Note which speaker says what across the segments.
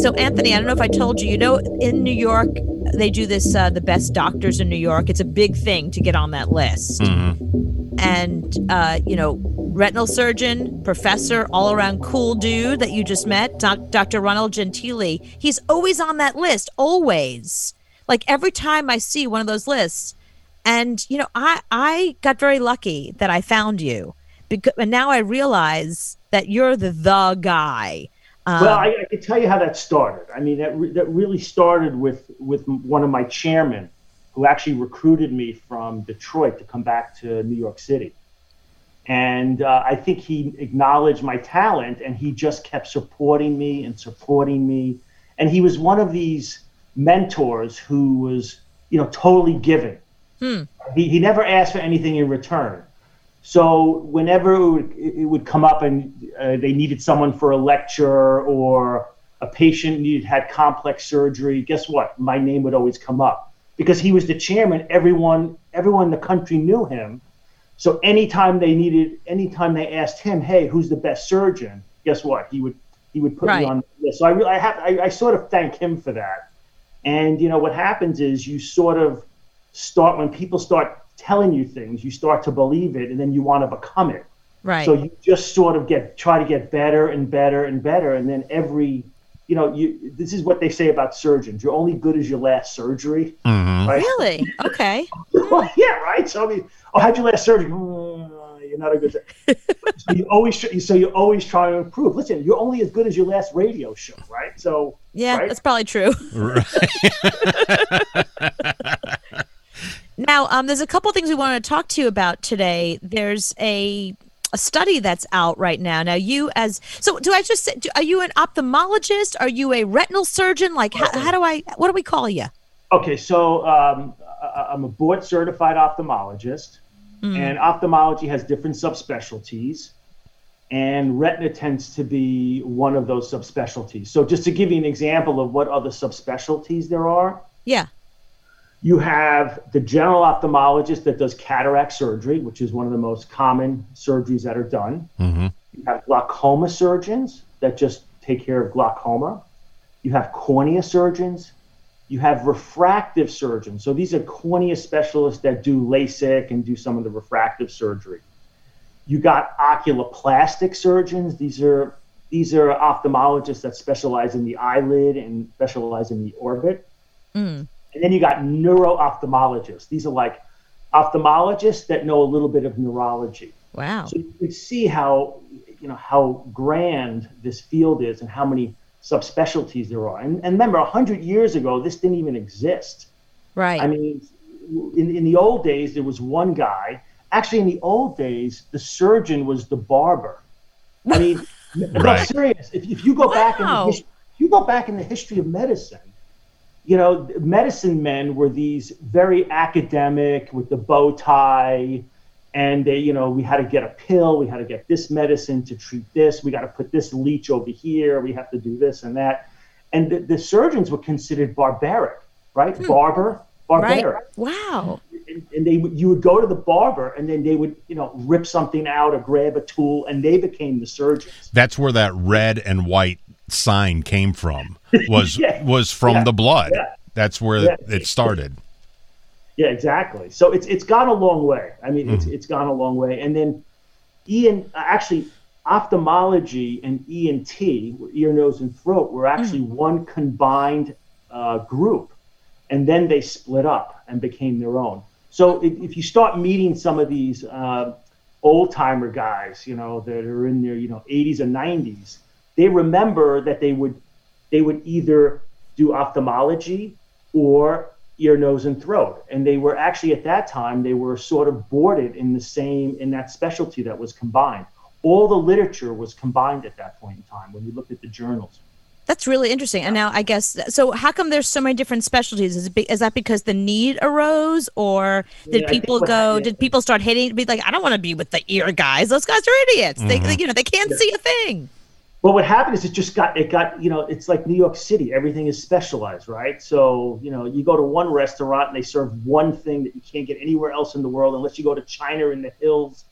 Speaker 1: So, Anthony, I don't know if I told you, you know, in New York, they do this, uh, the best doctors in New York. It's a big thing to get on that list.
Speaker 2: Mm-hmm.
Speaker 1: And, uh, you know, retinal surgeon, professor, all around cool dude that you just met, doc- Dr. Ronald Gentile, he's always on that list, always. Like every time I see one of those lists. And, you know, I, I got very lucky that I found you because, and now I realize that you're the the guy. Um,
Speaker 3: well, I, I can tell you how that started. I mean, that, re- that really started with, with one of my chairmen who actually recruited me from Detroit to come back to New York City. And uh, I think he acknowledged my talent and he just kept supporting me and supporting me. And he was one of these mentors who was, you know, totally giving.
Speaker 1: Hmm.
Speaker 3: He, he never asked for anything in return. So whenever it would, it would come up and uh, they needed someone for a lecture or a patient needed had complex surgery, guess what? My name would always come up because he was the chairman. Everyone, everyone in the country knew him. So anytime they needed, anytime they asked him, "Hey, who's the best surgeon?" Guess what? He would he would put
Speaker 1: Right.
Speaker 3: me on the list. So I really I have I, I sort of thank him for that. And you know what happens is you sort of start when people start telling you things, you start to believe it, and then you want to become it.
Speaker 1: right.
Speaker 3: So you just sort of get try to get better and better and better, and then every you know you this is what they say about surgeons. You're only good as your last surgery.
Speaker 2: Mm-hmm.
Speaker 3: Right?
Speaker 1: really? Okay.
Speaker 3: Well, yeah, right. So I mean, oh, how'd you last surgery? Mm, you're not a good. so you always so you always try to improve. Listen, you're only as good as your last radio show, right? So
Speaker 1: Yeah,
Speaker 3: right?
Speaker 1: that's probably true. Now, um, there's a couple things we want to talk to you about today. There's a a study that's out right now. Now, you as so, do I just say, do, are you an ophthalmologist? Are you a retinal surgeon? Like, how, how do I? What do we call you?
Speaker 3: Okay, so um, I'm a board certified ophthalmologist, and ophthalmology has different subspecialties, and retina tends to be one of those subspecialties. So, just to give you an example of what other subspecialties there are,
Speaker 1: Yeah.
Speaker 3: You have the general ophthalmologist that does cataract surgery, which is one of the most common surgeries that are done.
Speaker 2: Mm-hmm.
Speaker 3: You have glaucoma surgeons that just take care of glaucoma. You have cornea surgeons. You have refractive surgeons. So these are cornea specialists that do LASIK and do some of the refractive surgery. You got oculoplastic surgeons. These are these are ophthalmologists that specialize in the eyelid and specialize in the orbit.
Speaker 1: Mm.
Speaker 3: And then you got neuro ophthalmologists. These are like ophthalmologists that know a little bit of neurology.
Speaker 1: Wow.
Speaker 3: So you can see how you know how grand this field is and how many subspecialties there are. And, and remember, hundred years ago, this didn't even exist.
Speaker 1: Right.
Speaker 3: I mean, in, in the old days, there was one guy. Actually, in the old days, the surgeon was the barber. I mean, no,
Speaker 2: Right.
Speaker 3: serious. If, if you go back in the
Speaker 1: Wow.
Speaker 3: his, if you go back in the history of medicine, you know, medicine men were these very academic with the bow tie, and they, you know, we had to get a pill, we had to get this medicine to treat this, we got to put this leech over here, we have to do this and that, and the, the surgeons were considered barbaric, right? Hmm. Barber,
Speaker 1: right.
Speaker 3: barbaric
Speaker 1: Wow.
Speaker 3: and, and they, you would go to the barber and then they would you know rip something out or grab a tool and they became the surgeons
Speaker 2: That's where that red and white sign came from. Was
Speaker 3: Yeah.
Speaker 2: was from
Speaker 3: Yeah.
Speaker 2: the blood.
Speaker 3: Yeah.
Speaker 2: That's where
Speaker 3: Yeah.
Speaker 2: it started.
Speaker 3: yeah exactly so it's it's gone a long way i mean it's it's gone a long way and then ian actually ophthalmology and ent ear nose and throat were actually one combined uh, group and then they split up and became their own so if, if you start meeting some of these uh, old timer guys you know that are in their you know 80s and 90s they remember that they would they would either do ophthalmology or ear nose and throat and they were actually at that time they were sort of boarded in the same in that specialty that was combined all the literature was combined at that point in time when you looked at the journals
Speaker 1: That's really interesting. And now I guess so. How come there's so many different specialties? Is it be, is that because the need arose, or did
Speaker 3: Yeah,
Speaker 1: people go?
Speaker 3: happened-
Speaker 1: Did people start hating? Be like, I don't want to be with the ear guys. Those guys are idiots. They, they, you know, they can't see a thing.
Speaker 3: Well, what happened is it just got it got you know it's like New York City. Everything is specialized, right? So you know you go to one restaurant and they serve one thing that you can't get anywhere else in the world unless you go to China in the hills.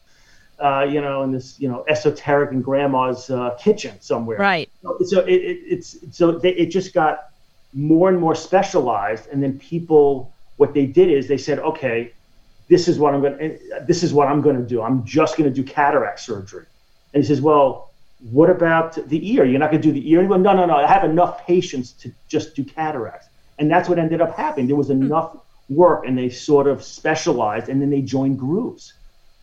Speaker 3: uh, you know, in this, you know, esoteric in grandma's uh, kitchen somewhere.
Speaker 1: Right.
Speaker 3: So, so it, it, it's so they, it just got more and more specialized, and then people, what they did is they said, okay, this is what I'm going to, this is what I'm going to do. I'm just going to do cataract surgery. And he says, well, what about the ear? You're not going to do the ear? And no, no, no. I have enough patients to just do cataracts. And that's what ended up happening. There was enough work, and they sort of specialized, and then they joined groups.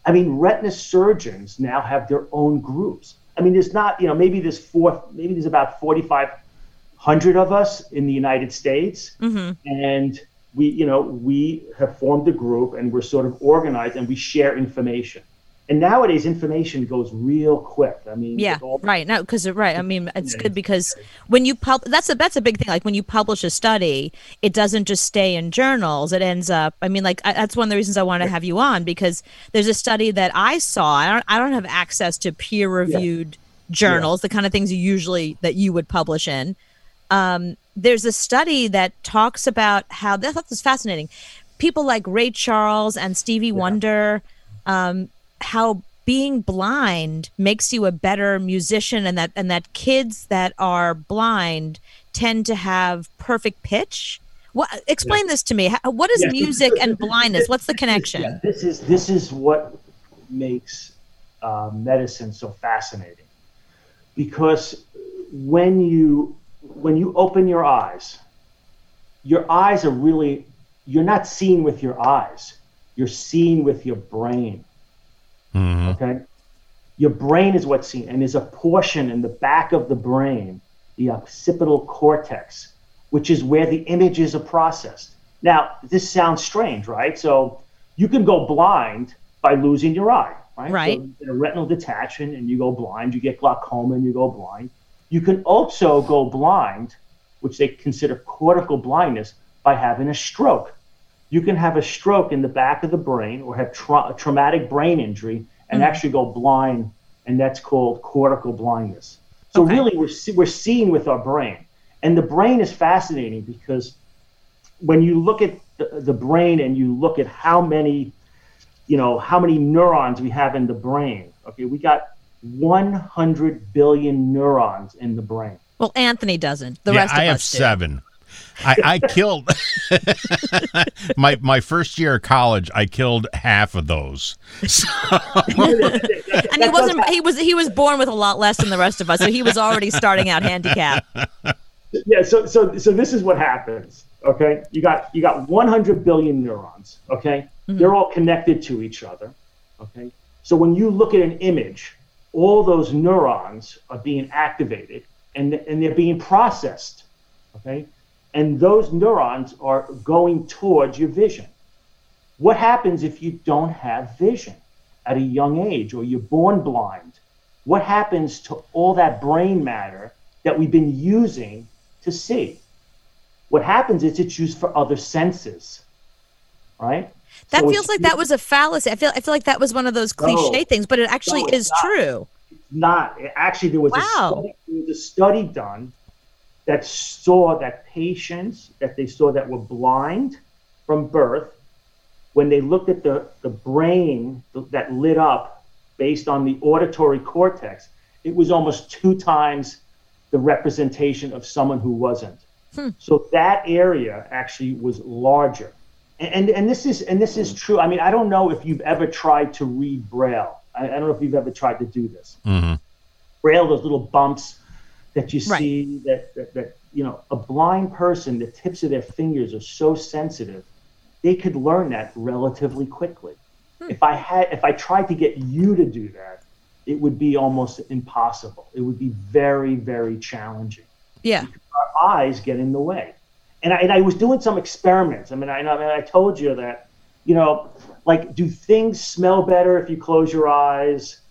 Speaker 3: I mean, retina surgeons now have their own groups. I mean, there's not, you know, maybe there's four, maybe there's about 4,500 of us in the United States,
Speaker 1: Mm-hmm.
Speaker 3: and we, you know, we have formed a group, and we're sort of organized, and we share information. And nowadays, information goes real quick. I mean,
Speaker 1: Yeah, right. No, because right. I mean, it's good because when you pub, that's a that's a big thing. Like when you publish a study, it doesn't just stay in journals. It ends up. I mean, like I, that's one of the reasons I wanted to have you on because there's a study that I saw. I don't I don't have access to peer reviewed journals, the kind of things you usually that you would publish in. Um, there's a study that talks about how I thought this was fascinating. People like Ray Charles and Stevie Wonder, um, how being blind makes you a better musician, and that and that kids that are blind tend to have perfect pitch. What? Explain this to me. How, what is
Speaker 3: Yeah.
Speaker 1: music and blindness? What's the connection?
Speaker 3: Yeah, this is this is what makes uh, medicine so fascinating, because when you when you open your eyes, your eyes are really you're not seeing with your eyes, you're seeing with your brain.
Speaker 2: Mhm.
Speaker 3: Okay, your brain is what's seen, and there's a portion in the back of the brain, the occipital cortex, which is where the images are processed. Now, this sounds strange, right? So you can go blind by losing your eye, right?
Speaker 1: Right.
Speaker 3: So a retinal detachment and you go blind, you get glaucoma and you go blind. You can also go blind, which they consider cortical blindness, by having a stroke. You can have a stroke in the back of the brain or have tra- traumatic brain injury and mm-hmm. actually go blind, and that's called cortical blindness. So
Speaker 1: Okay.
Speaker 3: really, we're see- we're seeing with our brain, and the brain is fascinating because when you look at the, the brain and you look at how many, you know, how many neurons we have in the brain. Okay, we got 100 billion neurons in the brain.
Speaker 1: Well, Anthony doesn't. The
Speaker 2: yeah,
Speaker 1: rest of
Speaker 2: I have
Speaker 1: do.
Speaker 2: seven. I, I killed my my first year of college. I killed half of those. So,
Speaker 1: And he wasn't. He was. He was born with a lot less than the rest of us, so he was already starting out handicapped.
Speaker 3: yeah so so so this is what happens okay you got you got 100 billion neurons okay mm-hmm. they're all connected to each other okay so when you look at an image all those neurons are being activated and and they're being processed okay and those neurons are going towards your vision what happens if you don't have vision at a young age or you're born blind what happens to all that brain matter that we've been using to see. What happens is it's used for other senses, right?
Speaker 1: That
Speaker 3: So
Speaker 1: feels like that was a fallacy. I feel. I feel like that was one of those cliche
Speaker 3: No.
Speaker 1: things, but it actually
Speaker 3: No,
Speaker 1: is
Speaker 3: not.
Speaker 1: true.
Speaker 3: not. Actually, there was,
Speaker 1: Wow.
Speaker 3: a study, there was a study done that saw that patients that they saw that were blind from birth, when they looked at the, the brain that lit up based on the auditory cortex, it was almost two times the representation of someone who wasn't. So that area actually was larger. And, and and this is and this is true. I mean, I don't know if you've ever tried to read Braille. I, I don't know if you've ever tried to do this.
Speaker 2: Mm-hmm.
Speaker 3: Braille, those little bumps that you
Speaker 1: Right.
Speaker 3: see that, that that you know, a blind person, the tips of their fingers are so sensitive, they could learn that relatively quickly. Hmm. If I had if I tried to get you to do that, it would be almost impossible. It would be very, very challenging
Speaker 1: Yeah.
Speaker 3: our eyes get in the way. And I, and I was doing some experiments. I mean, I, I mean, I told you that, you know, like, do things smell better if you close your eyes?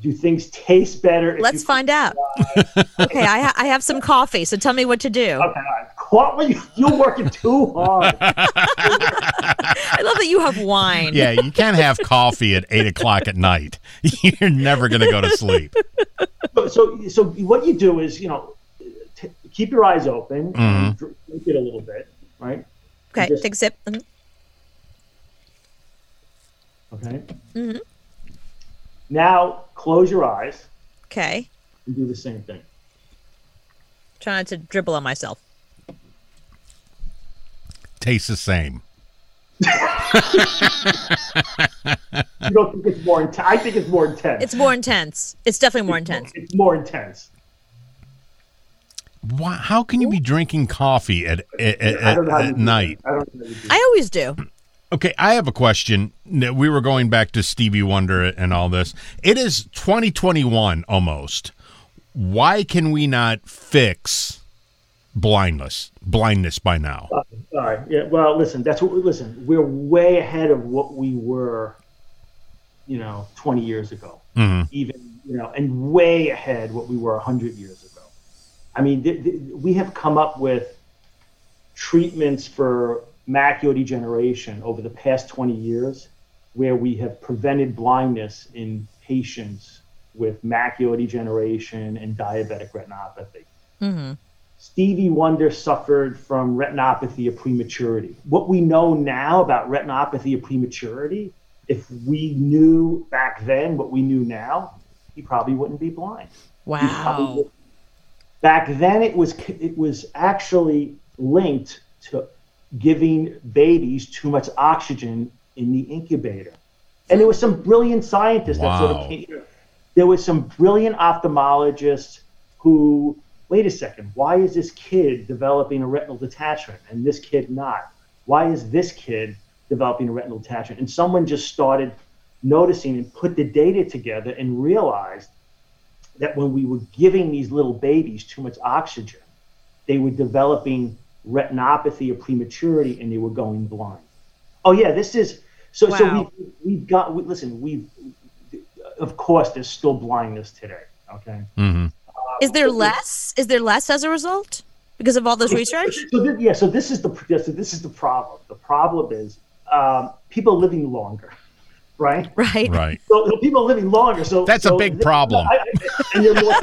Speaker 3: Do things taste better?
Speaker 1: Let's find out. okay, I, ha- I have some coffee, so tell me what to do.
Speaker 3: Okay, all right. What, you, you're working too hard.
Speaker 1: I love that you have wine.
Speaker 2: yeah, you can't have coffee at eight o'clock at night. You're never going to go to sleep.
Speaker 3: so, so, so what you do is, you know, t- keep your eyes open and dr- drink it a little bit, right?
Speaker 1: Okay,
Speaker 3: Just-
Speaker 1: take a sip. Mhm.
Speaker 3: Okay.
Speaker 1: Mhm.
Speaker 3: Now close your eyes
Speaker 1: Okay.
Speaker 3: and do the same thing.
Speaker 1: Trying to dribble on myself.
Speaker 2: Tastes the same.
Speaker 3: You don't think it's more intense? I think it's more intense.
Speaker 1: It's more intense. It's definitely more intense.
Speaker 3: It's more intense.
Speaker 2: Why, how can you be drinking coffee at at,
Speaker 3: I
Speaker 2: at,
Speaker 3: don't know
Speaker 2: at night?
Speaker 3: I don't know how you do
Speaker 1: I always do.
Speaker 2: Okay, I have a question. We were going back to Stevie Wonder and all this. It is 2021 almost. Why can we not fix blindness? Blindness by now.
Speaker 3: All right. Yeah. Well, listen. That's what. we Listen. We're way ahead of what we were. You know, 20 years ago.
Speaker 2: Mhm.
Speaker 3: Even you know, and way ahead what we were 100 years ago. I mean, th- th- we have come up with treatments for macular degeneration over the past 20 years, where we have prevented blindness in patients with macular degeneration and diabetic retinopathy. Mm-hmm. Stevie Wonder suffered from retinopathy of prematurity. What we know now about retinopathy of prematurity, if we knew back then what we knew now, he probably wouldn't be blind.
Speaker 1: Wow.
Speaker 3: Back then, it was it was actually linked to giving babies too much oxygen in the incubator, and there was some brilliant scientists that sort of came. There was some brilliant ophthalmologists who wait a second, why is this kid developing a retinal detachment and this kid not? Why is this kid developing a retinal detachment? And someone just started noticing and put the data together and realized that when we were giving these little babies too much oxygen, they were developing retinopathy or prematurity and they were going blind. Oh yeah, this is so. So we've we've got. We, listen, we've of course there's still blindness today. Okay.
Speaker 2: Mm-hmm.
Speaker 1: Is there less? Is there less as a result because of all this research?
Speaker 3: So thi- yeah, so this is the yeah, so this is the problem. The problem is um, people living longer, right?
Speaker 1: Right.
Speaker 2: Right.
Speaker 3: So, so people are living longer. So
Speaker 2: That's a big
Speaker 3: thi-
Speaker 2: problem.
Speaker 3: I- I- more,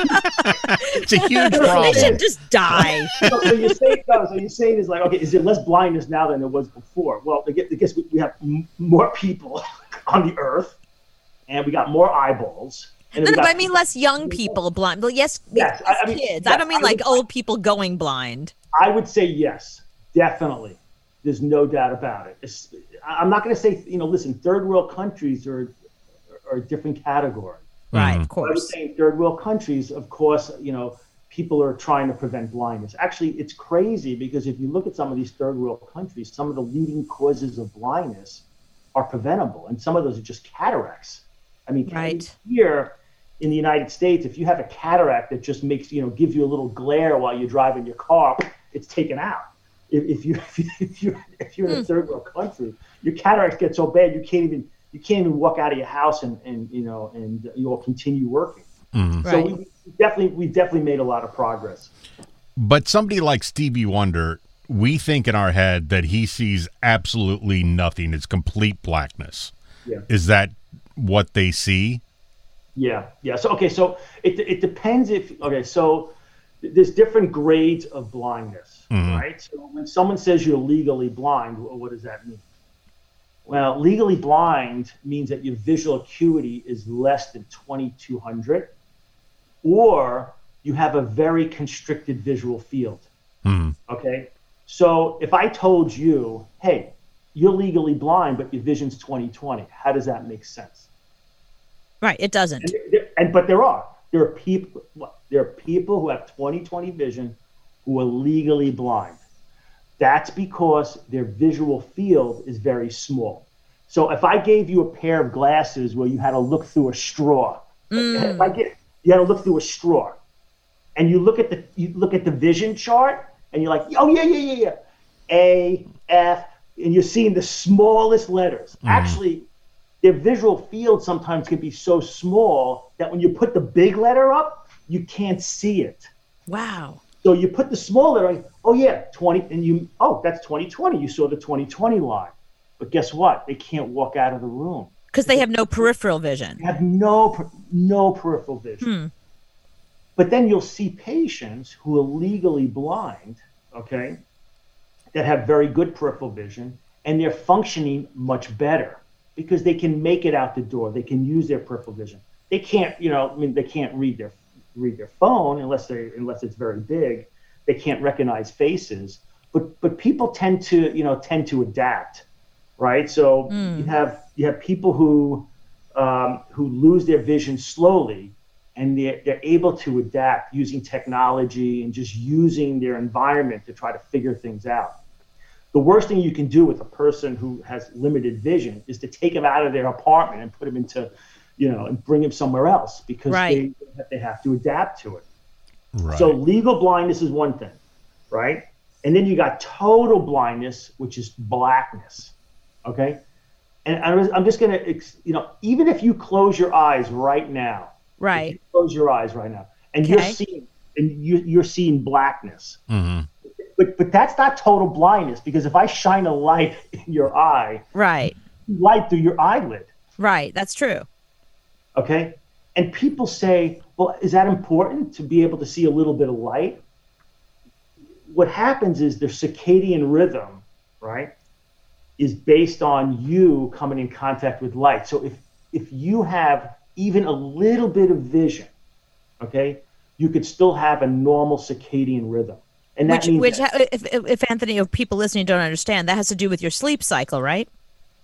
Speaker 2: It's a huge
Speaker 1: They
Speaker 2: problem.
Speaker 1: should just die.
Speaker 3: so, so you're saying no, so you're saying is like okay, is there less blindness now than there was before? Well, I guess, we, we have m- more people on the earth, and we got more eyeballs. And
Speaker 1: No,
Speaker 3: we
Speaker 1: no, but I mean less young people blind. Well, yes,
Speaker 3: Yes,
Speaker 1: yes
Speaker 3: I- I mean,
Speaker 1: kids.
Speaker 3: yes,
Speaker 1: I don't mean
Speaker 3: I
Speaker 1: like
Speaker 3: would-
Speaker 1: old people going blind.
Speaker 3: I would say yes, definitely. There's no doubt about it. It's, I- I'm not going to say, you know, listen, third world countries are, are a different category.
Speaker 1: Right,
Speaker 2: Mhm.
Speaker 1: of
Speaker 3: I would
Speaker 1: course.
Speaker 3: say in third world countries, of course, you know, people are trying to prevent blindness. Actually, it's crazy because if you look at some of these third world countries, some of the leading causes of blindness are preventable, and some of those are just cataracts. I mean,
Speaker 1: Right.
Speaker 3: here in the United States, if you have a cataract that just makes you know gives you a little glare while you're driving your car, it's taken out. If, if you if you if you're in a third world country, your cataracts get so bad you can't even you can't even walk out of your house and, and you know and you'll continue working.
Speaker 2: Mhm.
Speaker 3: So
Speaker 1: Right.
Speaker 3: we we definitely we definitely made a lot of progress.
Speaker 2: But somebody like Stevie Wonder, we think in our head that he sees absolutely nothing. It's complete blackness.
Speaker 3: Yeah.
Speaker 2: Is that what they see?
Speaker 3: Yeah, yeah. So okay, so it it depends if okay, so there's different grades of blindness,
Speaker 2: Mhm.
Speaker 3: right? So when someone says you're legally blind, what does that mean? Well, legally blind means that your visual acuity is less than 2200 or you have a very constricted visual field.
Speaker 2: Hmm.
Speaker 3: Okay. So if I told you, hey, you're legally blind, but your vision's 2020, how does that make sense?
Speaker 1: Right, it doesn't.
Speaker 3: And, there- and but there are there are people there are people who have 20/20 vision who are legally blind. That's because their visual field is very small. So if I gave you a pair of glasses where you had to look through a straw, mm. if I get you had to look through a straw, and you look at the you look at the vision chart, and you're like, oh yeah yeah yeah yeah, A F, and you're seeing the smallest letters. Mm. Actually, their visual field sometimes can be so small that when you put the big letter up, you can't see it.
Speaker 1: Wow.
Speaker 3: So you put the small letter, oh yeah, 20, and you, oh, that's 2020. You saw the 2020 line. But guess what? They can't walk out of the room.
Speaker 1: Because they have no peripheral vision.
Speaker 3: They have no, no peripheral vision. Hmm. But then you'll see patients who are legally blind, okay, that have very good peripheral vision, and they're functioning much better because they can make it out the door. They can use their peripheral vision. they can't, you know, I mean, they can't read their read their phone unless they unless it's very big. They can't recognize faces, but but people tend to, you know, tend to adapt, right? So
Speaker 1: Mm.
Speaker 3: you have you have people who um, who lose their vision slowly, and they're, they're able to adapt using technology and just using their environment to try to figure things out. The worst thing you can do with a person who has limited vision is to take them out of their apartment and put them into, you know, and bring them somewhere else because
Speaker 1: Right.
Speaker 3: they, they have to adapt to it.
Speaker 2: Right.
Speaker 3: So legal blindness is one thing, right? And then you got total blindness, which is blackness. Okay. And I was, I'm just going to, you know, even if you close your eyes right now, if
Speaker 1: Right.
Speaker 3: you close your eyes right now, and you're seeing, and you, you're seeing blackness.
Speaker 2: Mhm.
Speaker 3: But, but that's not total blindness because if I shine a light in your eye,
Speaker 1: Right.
Speaker 3: light through your eyelid,
Speaker 1: Right. That's true.
Speaker 3: Okay? And people say, well, is that important to be able to see a little bit of light? What happens is their circadian rhythm, right, is based on you coming in contact with light. So if if you have even a little bit of vision, okay, you could still have a normal circadian rhythm. And that
Speaker 1: Which,
Speaker 3: means
Speaker 1: which,
Speaker 3: that-
Speaker 1: if, if, if Anthony, if people listening don't understand, that has to do with your sleep cycle, right?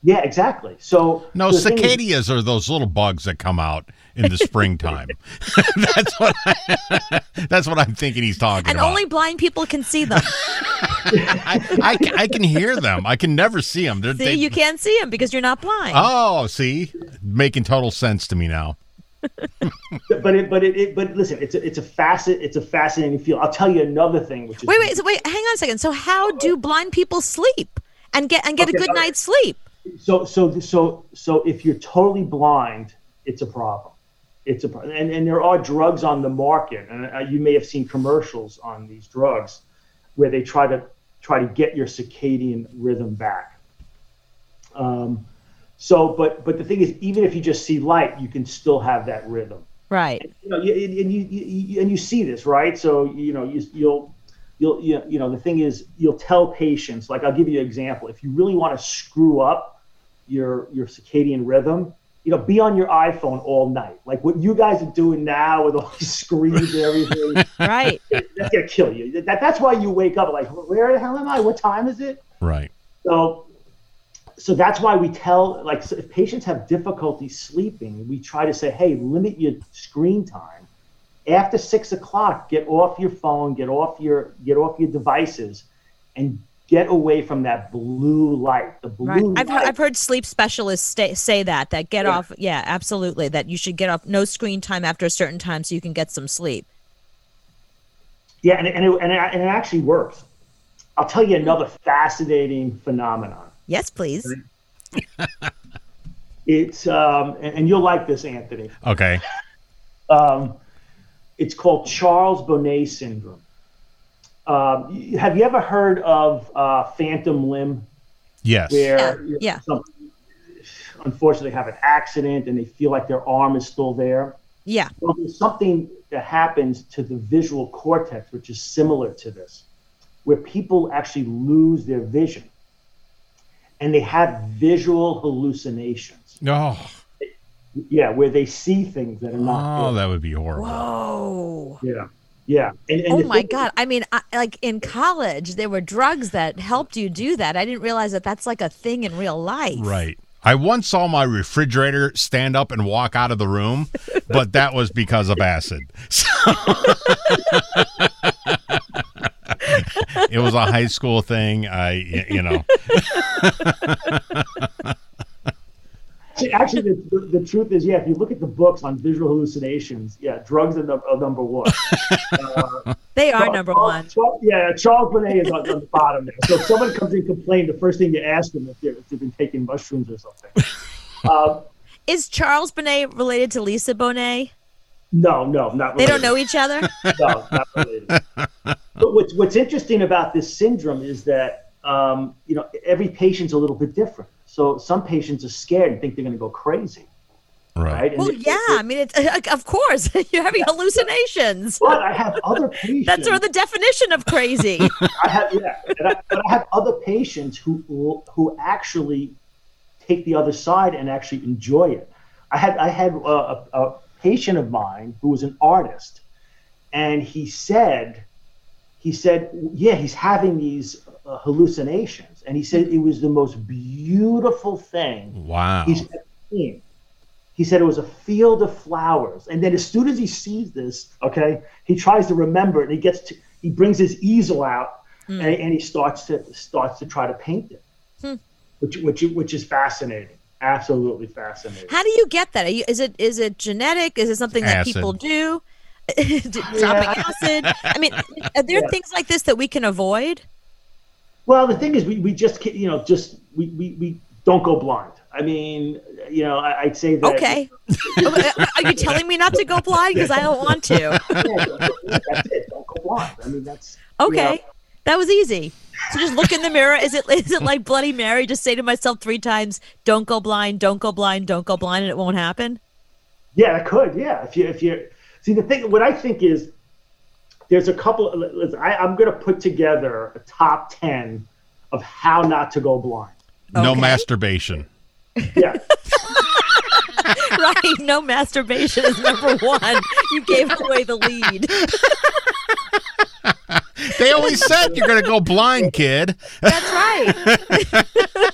Speaker 3: Yeah, exactly. So
Speaker 2: No,
Speaker 3: the thing is-
Speaker 2: cicadas are those little bugs that come out in the springtime. that's what I, that's what I'm thinking he's talking
Speaker 1: And
Speaker 2: about.
Speaker 1: And only blind people can see them.
Speaker 2: I, I, I can hear them. I can never see them. They're,
Speaker 1: see,
Speaker 2: they,
Speaker 1: you can't see them because you're not blind.
Speaker 2: Oh, see, making total sense to me now.
Speaker 3: but it, but it, it, but listen, it's a, it's a facet, it's a fascinating field. I'll tell you another thing, which is
Speaker 1: Wait, wait, so wait, hang on a second. So how do blind people sleep and get and get a good
Speaker 3: all right.
Speaker 1: night's sleep?
Speaker 3: So so so so if you're totally blind, it's a problem. It's a pro- and and there are drugs on the market, and uh, you may have seen commercials on these drugs where they try to try to get your circadian rhythm back. Um, so, but but the thing is, even if you just see light, you can still have that rhythm.
Speaker 1: Right.
Speaker 3: you know, you, and you, you, and you see this, right? So you know, you, you'll you'll you, you know the thing is, you'll tell patients. Like I'll give you an example. If you really want to screw up your your circadian rhythm, you know, be on your iPhone all night, like what you guys are doing now with all these screens and everything.
Speaker 1: Right.
Speaker 3: that's gonna kill you. That, that's why you wake up like, where the hell am I? What time is it?
Speaker 2: Right.
Speaker 3: So, so that's why we tell like so if patients have difficulty sleeping, we try to say, hey, limit your screen time. After six o'clock, get off your phone, get off your get off your devices, and get away from that blue light. The blue
Speaker 1: Right. I've,
Speaker 3: light.
Speaker 1: heard, I've heard sleep specialists stay, say that, that get
Speaker 3: Yeah.
Speaker 1: off. Yeah, absolutely. That you should get off no screen time after a certain time so you can get some sleep.
Speaker 3: yeah, and, it- and, it, and, it, and it actually works. I'll tell you another fascinating phenomenon.
Speaker 1: Yes, please.
Speaker 3: It's um, and, and you'll like this, Anthony.
Speaker 2: Okay.
Speaker 3: Um, it's called Charles Bonnet syndrome. Um, have you ever heard of uh, phantom limb,
Speaker 2: Yes.
Speaker 3: where
Speaker 1: Yeah, yeah.
Speaker 3: some unfortunately have an accident and they feel like their arm is still there?
Speaker 1: Yeah.
Speaker 3: Well, there's something that happens to the visual cortex, which is similar to this, where people actually lose their vision and they have visual hallucinations.
Speaker 2: Oh,
Speaker 3: Yeah, where they see things that are not.
Speaker 2: oh,
Speaker 3: there.
Speaker 2: that would be horrible.
Speaker 1: Whoa.
Speaker 3: Yeah, yeah. And, and
Speaker 1: Oh my
Speaker 3: thing-
Speaker 1: God. I mean, I, like in college, there were drugs that helped you do that. I didn't realize that that's like a thing in real life.
Speaker 2: Right. I once saw my refrigerator stand up and walk out of the room, but that was because of acid. So it was a high school thing. I, y- you know,
Speaker 3: See, Actually, the, the, the truth is, yeah, if you look at the books on visual hallucinations, yeah, drugs are, num- are number one.
Speaker 1: They are
Speaker 3: Charles-
Speaker 1: number
Speaker 3: Charles-
Speaker 1: one.
Speaker 3: Charles- yeah, Charles Bonnet is on, on the bottom there. So if someone comes in and complains, the first thing you ask them if, they're, if they've been taking mushrooms or something. Um,
Speaker 1: Is Charles Bonnet related to Lisa Bonet?
Speaker 3: no, no, not
Speaker 1: They don't know each other?
Speaker 3: no, not related. but what's what's interesting about this syndrome is that um, you know every patient's a little bit different. So some patients are scared and think they're going to go crazy,
Speaker 2: right.
Speaker 3: right?
Speaker 1: Well,
Speaker 3: they-
Speaker 1: yeah. I mean, it's, of course, you're having hallucinations.
Speaker 3: But I have other patients.
Speaker 1: That's sort of the definition of crazy.
Speaker 3: I have yeah, and I, but I have other patients who who actually take the other side and actually enjoy it. I had I had uh, a, a patient of mine who was an artist, and he said, he said, yeah, he's having these uh, hallucinations, and he said it was the most beautiful thing
Speaker 2: Wow.
Speaker 3: he's ever seen. He said it was a field of flowers, and then as soon as he sees this, okay, he tries to remember it, and he gets to, he brings his easel out, and, and he starts to starts to try to paint it, which which which is fascinating, absolutely fascinating.
Speaker 1: How do you get that? Are you, is it is it genetic? Is it something that
Speaker 2: Acid.
Speaker 1: people do? Dropping acid. I mean, are there
Speaker 3: Yeah.
Speaker 1: things like this that we can avoid?
Speaker 3: Well, the thing is, we, we just you know just we, we, we don't go blind. I mean, you know, I, I'd say that.
Speaker 1: Okay. are you telling me not to go blind because I don't want to?
Speaker 3: Yeah, that's it. Don't go blind. I mean, that's you
Speaker 1: Okay,
Speaker 3: know,
Speaker 1: that was easy. So just look in the mirror. Is it is it like Bloody Mary? Just say to myself three times, "Don't go blind, don't go blind, don't go blind," and it won't happen.
Speaker 3: Yeah, it could. Yeah, if you if you see the thing, what I think is there's a couple. listen, I, I'm going to put together a top ten of how not to go blind.
Speaker 2: No masturbation.
Speaker 3: Yeah,
Speaker 1: right? No masturbation is number one. You gave away the lead.
Speaker 2: They always said you're going to go blind, kid.
Speaker 1: That's right.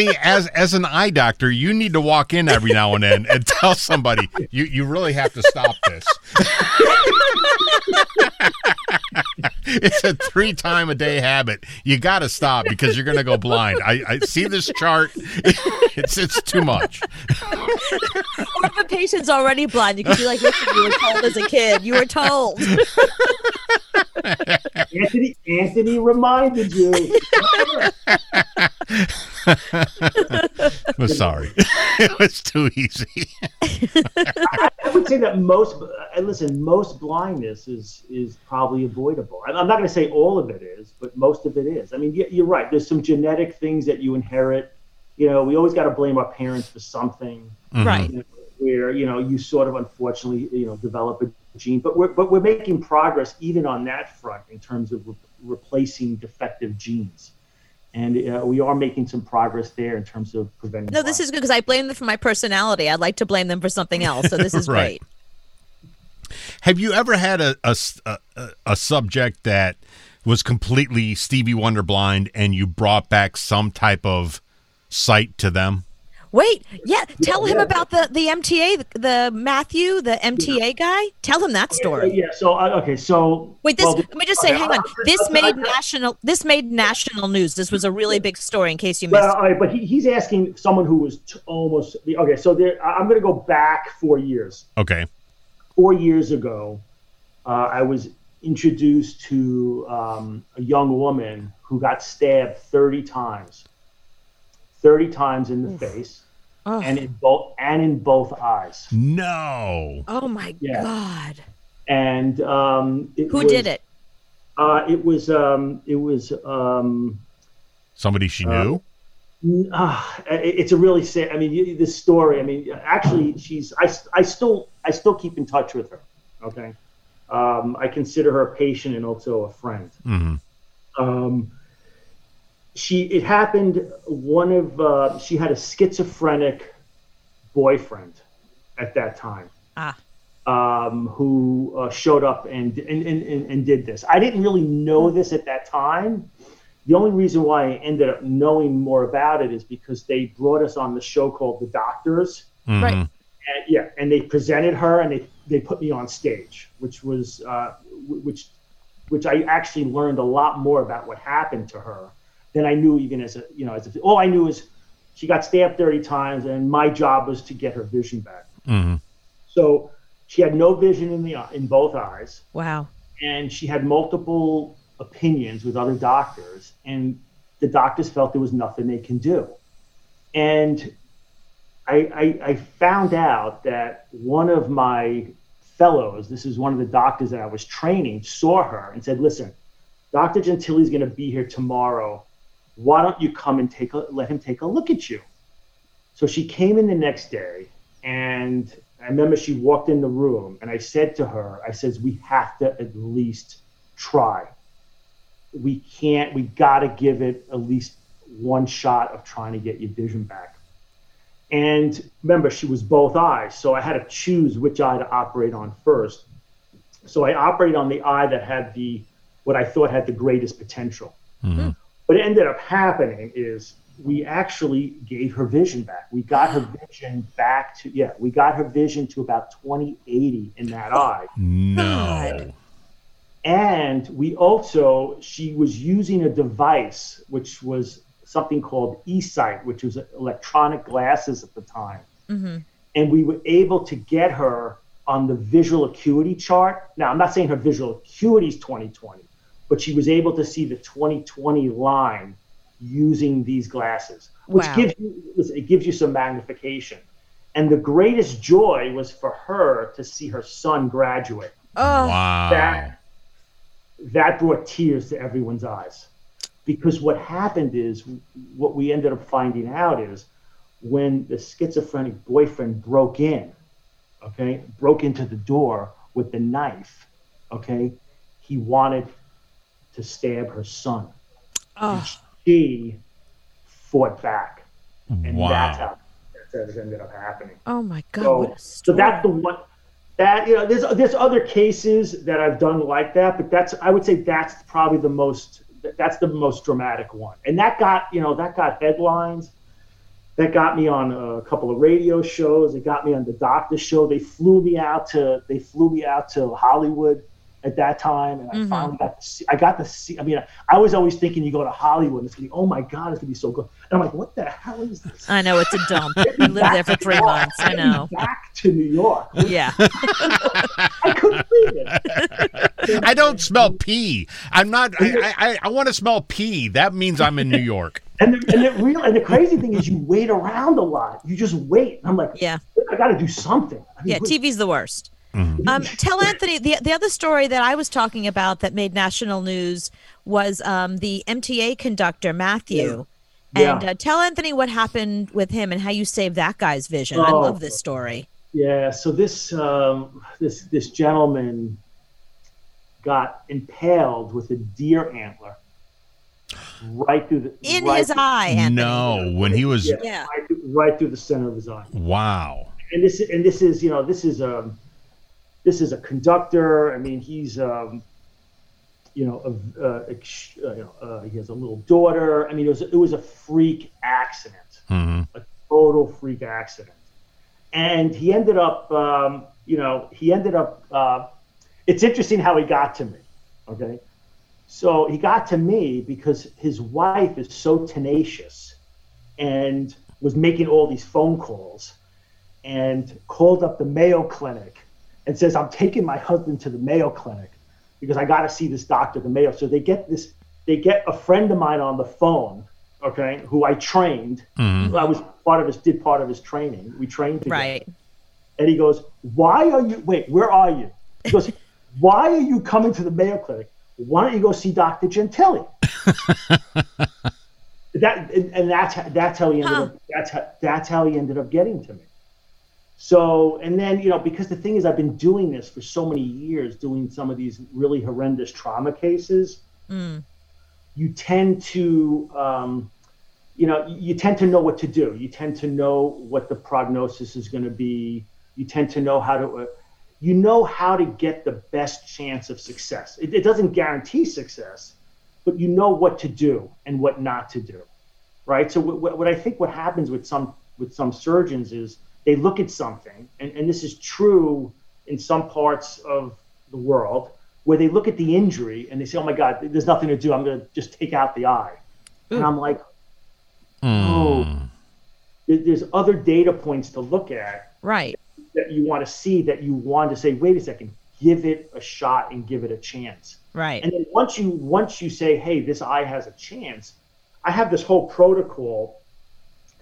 Speaker 2: See, as as an eye doctor, you need to walk in every now and then and tell somebody you you really have to stop this. it's a three time a day habit. You got to stop because you're going to go blind. I, I see this chart. It's it's too much.
Speaker 1: Or if a patient's already blind, you can be like, "Listen, you were told as a kid. You were told."
Speaker 3: Anthony. Anthony reminded you.
Speaker 2: I'm sorry. It was too easy.
Speaker 3: I would say that most. uh, Listen, most blindness is is probably avoidable. I'm I'm not going to say all of it is, but most of it is. I mean, you're right. There's some genetic things that you inherit. You know, we always got to blame our parents for something.
Speaker 1: Right.
Speaker 3: you know, where you know you sort of unfortunately you know develop a gene, but we're but we're making progress even on that front in terms of re- replacing defective genes, and uh, we are making some progress there in terms of preventing.
Speaker 1: No, this is good because I blame them for my personality. I'd like to blame them for something else. So this is
Speaker 2: Right.
Speaker 1: great.
Speaker 2: Have you ever had a a a subject that was completely Stevie Wonder blind and you brought back some type of sight to them?
Speaker 1: Wait, yeah, tell him
Speaker 3: yeah.
Speaker 1: about the the MTA, the, the Matthew, the MTA guy. Tell him that story.
Speaker 3: Yeah. So uh, okay. So
Speaker 1: Wait, this.
Speaker 3: well,
Speaker 1: let me just say,
Speaker 3: okay,
Speaker 1: hang
Speaker 3: I'll-
Speaker 1: on. This
Speaker 3: I'll-
Speaker 1: made
Speaker 3: I'll-
Speaker 1: national. This made national news. This was a really big story. In case you missed.
Speaker 3: Well, all right, but he, he's asking someone who was t- almost okay. So there, I- I'm going to go back four years.
Speaker 2: Okay.
Speaker 3: Four years ago, uh, I was introduced to um, a young woman who got stabbed 30 times, 30 times in the face,
Speaker 1: Oh.
Speaker 3: and in both and in both eyes.
Speaker 2: No.
Speaker 1: oh my
Speaker 3: Yeah.
Speaker 1: God!
Speaker 3: And um, it
Speaker 1: Who
Speaker 3: was-
Speaker 1: did it?
Speaker 3: Uh, it was um, it was um,
Speaker 2: Somebody she
Speaker 3: Uh,
Speaker 2: knew?
Speaker 3: It- it's a really sad. I mean, you- this story. I mean, actually, she's. I, I still I still keep in touch with her. Okay, um, I consider her a patient and also a friend.
Speaker 2: hmm
Speaker 3: Um, she. It happened. One of uh, she had a schizophrenic boyfriend at that time.
Speaker 1: Ah.
Speaker 3: Um, who uh, showed up and, and, and, and and did this. I didn't really know this at that time. The only reason why I ended up knowing more about it is because they brought us on the show called The Doctors.
Speaker 2: hmm
Speaker 1: Right.
Speaker 3: And, yeah, and they presented her and they, they put me on stage, which was uh, which which I actually learned a lot more about what happened to her than I knew even as a you know as a, all I knew is she got stabbed 30 times and my job was to get her vision back.
Speaker 2: hmm
Speaker 3: So she had no vision in the eye- in both eyes
Speaker 1: Wow.
Speaker 3: and she had multiple opinions with other doctors and the doctors felt there was nothing they can do and I, I, I found out that one of my fellows this is one of the doctors that i was training saw her and said listen dr gentile's going to be here tomorrow why don't you come and take a let him take a look at you so she came in the next day and I remember she walked in the room and I said to her, I says, we have to at least try. We can't, we got to give it at least one shot of trying to get your vision back. And remember, she was both eyes, so I had to choose which eye to operate on first. So I operated on the eye that had the what I thought had the greatest potential.
Speaker 2: Mhm.
Speaker 3: What ended up happening is we actually gave her vision back. We got her vision back to yeah, we got her vision to about 2080 in that eye.
Speaker 2: No.
Speaker 3: And we also, she was using a device which was something called eSight, which was electronic glasses at the time.
Speaker 1: hmm
Speaker 3: And we were able to get her on the visual acuity chart. Now, I'm not saying her visual acuity is 2020, but she was able to see the 2020 line using these glasses, which
Speaker 1: Wow.
Speaker 3: gives you it gives you some magnification. And the greatest joy was for her to see her son graduate
Speaker 1: Oh,
Speaker 2: Wow.
Speaker 3: that that brought tears to everyone's eyes because what happened is what we ended up finding out is when the schizophrenic boyfriend broke in okay broke into the door with the knife okay he wanted to stab her son
Speaker 1: oh,
Speaker 3: she fought back and that's
Speaker 2: Wow.
Speaker 3: how that's how it ended up happening
Speaker 1: oh my God!
Speaker 3: so, so that's the one that you know there's there's other cases that I've done like that, but that's I would say that's probably the most that's the most dramatic one, and that got you know that got headlines. That got me on a couple of radio shows. It got me on the doctor show. They flew me out to they flew me out to Hollywood at that time, and I
Speaker 1: Mhm.
Speaker 3: finally got to see. I got to see. I mean, I was always thinking you go to Hollywood, it's gonna be oh my god, it's gonna be so good. And I'm like, what the hell is this?
Speaker 1: I know it's a dump. I lived there for three months. I know.
Speaker 3: Back to New York.
Speaker 1: Yeah.
Speaker 3: I couldn't believe it.
Speaker 2: I don't smell pee. I'm not. I I, I want to smell pee. That means I'm in New York.
Speaker 3: And the, and the real and the crazy thing is, you wait around a lot. You just wait. And I'm like,
Speaker 1: Yeah.
Speaker 3: I got to do something. I mean,
Speaker 1: Yeah.
Speaker 3: wait,
Speaker 1: TV's the worst. Um, tell Anthony the the other story that I was talking about that made national news was um, the MTA conductor Matthew.
Speaker 3: Yeah.
Speaker 1: And uh, tell Anthony what happened with him and how you saved that guy's vision. I
Speaker 3: Oh.
Speaker 1: love this story.
Speaker 3: Yeah. So this um, this this gentleman got impaled with a deer antler right through the
Speaker 1: In
Speaker 3: right
Speaker 1: his
Speaker 3: through-
Speaker 1: eye, Anthony.
Speaker 2: No, when he was.
Speaker 3: Yeah,
Speaker 1: Yeah.
Speaker 3: Right, through, right through the center of his eye.
Speaker 2: Wow.
Speaker 3: and this and this is you know this is um this is a conductor. I mean he's um you know a, uh, ex- uh, you know uh, he has a little daughter. I mean it was it was a freak accident,
Speaker 2: hmm
Speaker 3: a total freak accident, and he ended up um, you know he ended up. Uh, it's interesting how he got to me. Okay, so he got to me because his wife is so tenacious and was making all these phone calls and called up the Mayo Clinic and says, I'm taking my husband to the Mayo Clinic because I got to see this doctor the Mayo. So they get this, they get a friend of mine on the phone, okay, who I trained.
Speaker 2: Mhm.
Speaker 3: I was part of his, did part of his training. We trained together.
Speaker 1: Right.
Speaker 3: And he goes, Why are you, wait, where are you? He goes, Why are you coming to the Mayo Clinic? Why don't you go see Dr. Gentile? that and, and that's how- that's how he ended
Speaker 1: Huh.
Speaker 3: up that's how that's how he ended up getting to me. So and then you know because the thing is I've been doing this for so many years, doing some of these really horrendous trauma cases.
Speaker 1: Mm.
Speaker 3: You tend to um, you know you tend to know what to do. You tend to know what the prognosis is going to be. You tend to know how to uh, you know how to get the best chance of success. It, it doesn't guarantee success, but you know what to do and what not to do, right? So what, what I think what happens with some with some surgeons is they look at something, and, and this is true in some parts of the world, where they look at the injury and they say, "Oh my God, there's nothing to do. I'm going to just take out the eye," and I'm like, hmm. "Oh, there- there's other data points to look at."
Speaker 1: Right.
Speaker 3: that you want to see that you want to say wait a second give it a shot and give it a chance
Speaker 1: Right.
Speaker 3: and then once you once you say hey this eye has a chance i have this whole protocol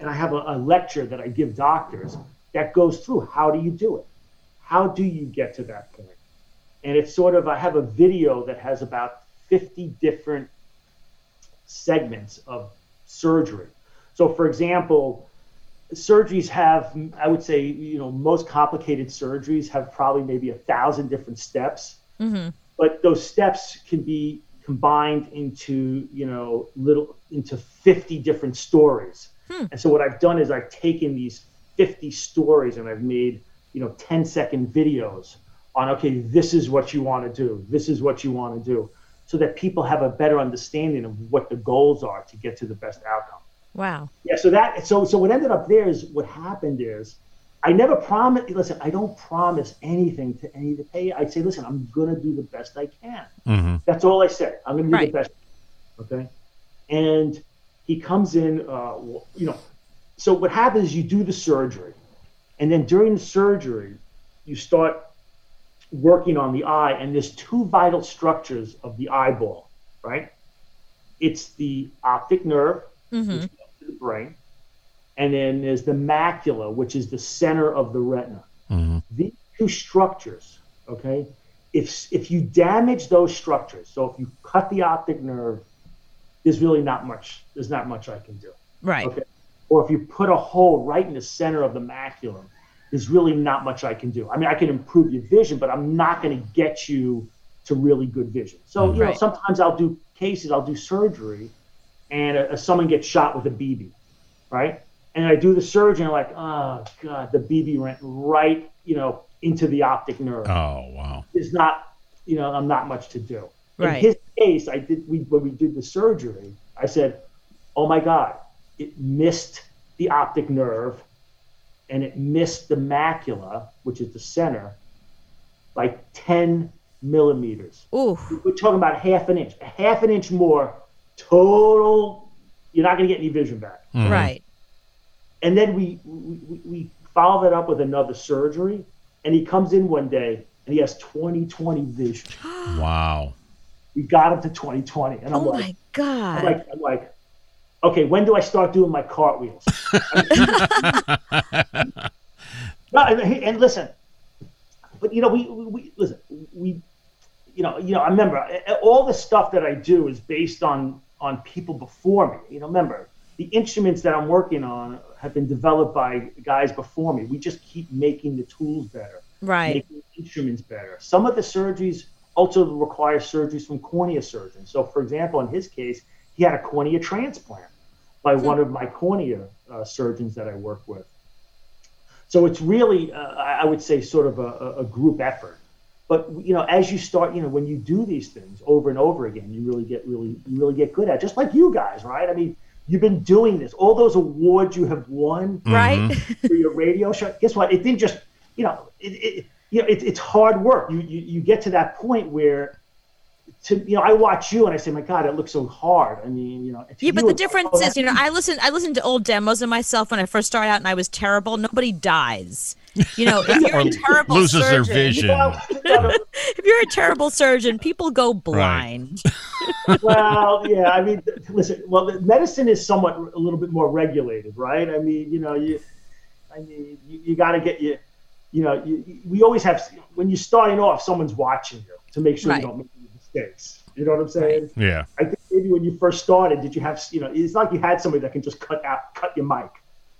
Speaker 3: and i have a, a lecture that i give doctors that goes through how do you do it? How do you get to that point? And it's sort of i have a video that has about 50 different segments of surgery. So for example surgeries have i would say you know most complicated surgeries have probably maybe a thousand different steps.
Speaker 1: Hmm
Speaker 3: but those steps can be combined into you know little into 50 different stories
Speaker 1: Hmm.
Speaker 3: and so what i've done is i've taken these 50 stories and I've made, you know, 10 second videos on, okay, this is what you want to do. This is what you want to do. So that people have a better understanding of what the goals are to get to the best outcome.
Speaker 1: Wow.
Speaker 3: Yeah. So that, so, so what ended up there is what happened is I never promise, listen, I don't promise anything to any of the pay. I say, listen, I'm going to do the best I can.
Speaker 2: Mm-hmm.
Speaker 3: That's all I said. I'm going to do
Speaker 1: Right.
Speaker 3: the best. Okay. And he comes in, uh, you know, so what happens is you do the surgery, and then during the surgery, you start working on the eye, and there's two vital structures of the eyeball, right? It's the optic nerve,
Speaker 1: Mm-hmm.
Speaker 3: which goes to the brain, and then there's the macula, which is the center of the retina.
Speaker 2: Mhm.
Speaker 3: These two structures, okay, if if you damage those structures, so if you cut the optic nerve, there's really not much. There's not much I can do.
Speaker 1: Right.
Speaker 3: Okay. Or if you put a hole right in the center of the macula, there's really not much I can do. I mean, I can improve your vision, but I'm not going to get you to really good vision. So, you know, sometimes I'll do cases, I'll do surgery, and uh, someone gets shot with a BB, right? And I do the surgery, and I'm like, oh god, the BB went right, you know, into the optic nerve.
Speaker 2: Oh wow.
Speaker 3: There's not, you know, I'm not much to do.
Speaker 1: Right.
Speaker 3: In his case, I did we when we did the surgery, I said, "Oh my God, it missed the optic nerve, and it missed the macula, which is the center, by 10 millimeters.
Speaker 1: Ooh.
Speaker 3: We're talking about half an inch, a half an inch more total. You're not going to get any vision back.
Speaker 2: Mhm.
Speaker 1: Right.
Speaker 3: And then we, we we- we followed that up with another surgery, and he comes in one day and he has 20/20 vision.
Speaker 2: Wow.
Speaker 3: We got him to 20/20, and I'm
Speaker 1: Oh
Speaker 3: like.
Speaker 1: my God.
Speaker 3: I'm like, I'm like, okay, when do I start doing my cartwheels? no, and, and listen, but you know, we, we, we listen, we, you know, you know, I remember all the stuff that I do is based on on people before me. You know, remember the instruments that I'm working on have been developed by guys before me. We just keep making the tools better
Speaker 1: right.
Speaker 3: making instruments better. Some of the surgeries also require surgeries from cornea surgeons. So, for example, in his case, he had a cornea transplant by one of my cornea uh, surgeons that I work with. So it's really, uh, I would say, sort of a, a- a group effort. But you know, as you start, you know, when you do these things over and over again, you really get really, you really get good at. it. Just like you guys, right? I mean, you've been doing this. All those awards you have won
Speaker 1: Right.
Speaker 3: for your radio show. Guess what? It didn't just, you know, it, it you know, it, it's hard work. You, you you get to that point where, to you know, I watch you and I say, my God, it looks so hard. I mean, you know, to
Speaker 1: Yeah, but the
Speaker 3: it's,
Speaker 1: difference
Speaker 3: oh,
Speaker 1: is, you know, I listened. I listened to old demos of myself when I first started out, and I was terrible. Nobody dies. You know, if you're a terrible
Speaker 2: loses their
Speaker 1: surgeon,
Speaker 2: vision.
Speaker 3: well, well,
Speaker 1: If you're a terrible surgeon, people go blind.
Speaker 3: well, yeah. I mean, listen. Well, the- medicine is somewhat a little bit more regulated, right? I mean, you know, you, I mean, you, you got to get you, you know, you, you- we always have when you're starting off, someone's watching you to make sure
Speaker 1: Right.
Speaker 3: you don't make any mistakes. You know what I'm saying?
Speaker 2: Yeah.
Speaker 3: I think maybe when you first started, did you have, you know, it's like you had somebody that can just cut out, cut your mic.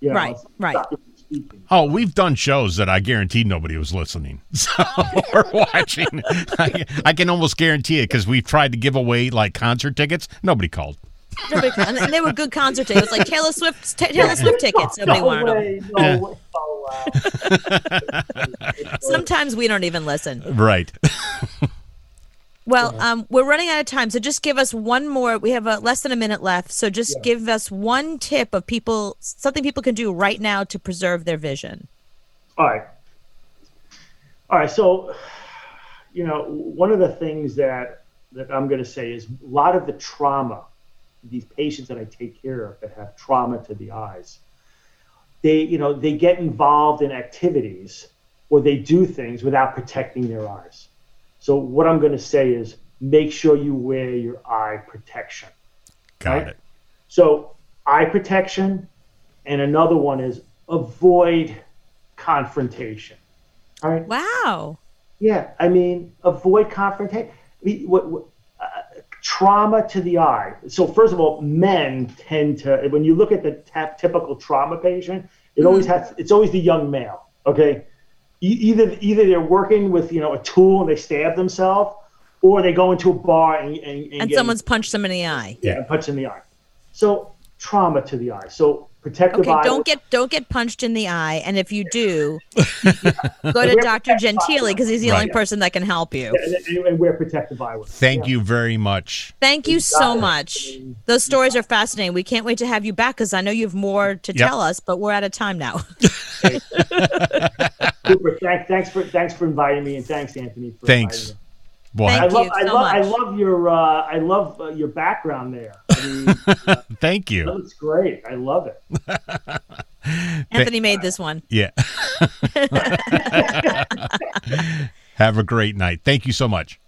Speaker 3: You know,
Speaker 1: Right, right.
Speaker 3: stop you from.
Speaker 2: Oh, we've done shows that I guaranteed nobody was listening so, or watching. I, I can almost guarantee it because we've tried to give away like concert tickets. Nobody called.
Speaker 1: Nobody, and and they were good concert tickets. It was like Taylor Swift, ta Taylor Swift tickets. Nobody
Speaker 3: no
Speaker 1: wanted them.
Speaker 3: no
Speaker 2: Yeah.
Speaker 3: way. Oh, wow.
Speaker 1: Sometimes we don't even listen.
Speaker 2: Right.
Speaker 1: Well, um, we're running out of time, so just give us one more. We have uh, less than a minute left, so just
Speaker 3: Yeah.
Speaker 1: give us one tip of people, something people can do right now to preserve their vision.
Speaker 3: All right. All right. So, you know, one of the things that that I'm going to say is a lot of the trauma, these patients that I take care of that have trauma to the eyes, they, you know, they get involved in activities or they do things without protecting their eyes. So what I'm going to say is make sure you wear your eye protection.
Speaker 2: Got
Speaker 3: Right.
Speaker 2: it.
Speaker 3: So eye protection, and another one is avoid confrontation. All right.
Speaker 1: Wow.
Speaker 3: Yeah, I mean, avoid confrontation. I mean, what, what, trauma to the eye. So first of all, men tend to when you look at the ta- typical trauma patient, it always hmm. has it's always the young male. Okay, E- either either they're working with you know a tool and they stab themselves, or they go into a bar and and, and,
Speaker 1: And
Speaker 3: get-
Speaker 1: someone's punched them in the eye.
Speaker 3: yeah, and punch in the eye. So trauma to the eye. So protective
Speaker 1: Okay,
Speaker 3: eyewear.
Speaker 1: don't get don't get punched in the eye, and if you do, go to Dr. Gentile because he's the only person that can help you.
Speaker 3: and, and, and wear protective eyewear.
Speaker 2: Thank
Speaker 3: Yeah.
Speaker 2: you very much.
Speaker 1: Thank you so much. Those stories are fascinating. We can't wait to have you back because I know you have more to
Speaker 2: Yep.
Speaker 1: tell us, but we're out of time now.
Speaker 3: Super. Thank, thanks for thanks for inviting me, and thanks Anthony. For
Speaker 2: Thanks.
Speaker 3: inviting me.
Speaker 1: Thank
Speaker 3: I
Speaker 1: you
Speaker 3: love I
Speaker 1: so
Speaker 3: love I love your uh, I love uh, your background there. I mean, uh,
Speaker 2: thank
Speaker 3: that
Speaker 2: you.
Speaker 3: looks great. I love it.
Speaker 1: Anthony made this one.
Speaker 2: Yeah. Have a great night. Thank you so much.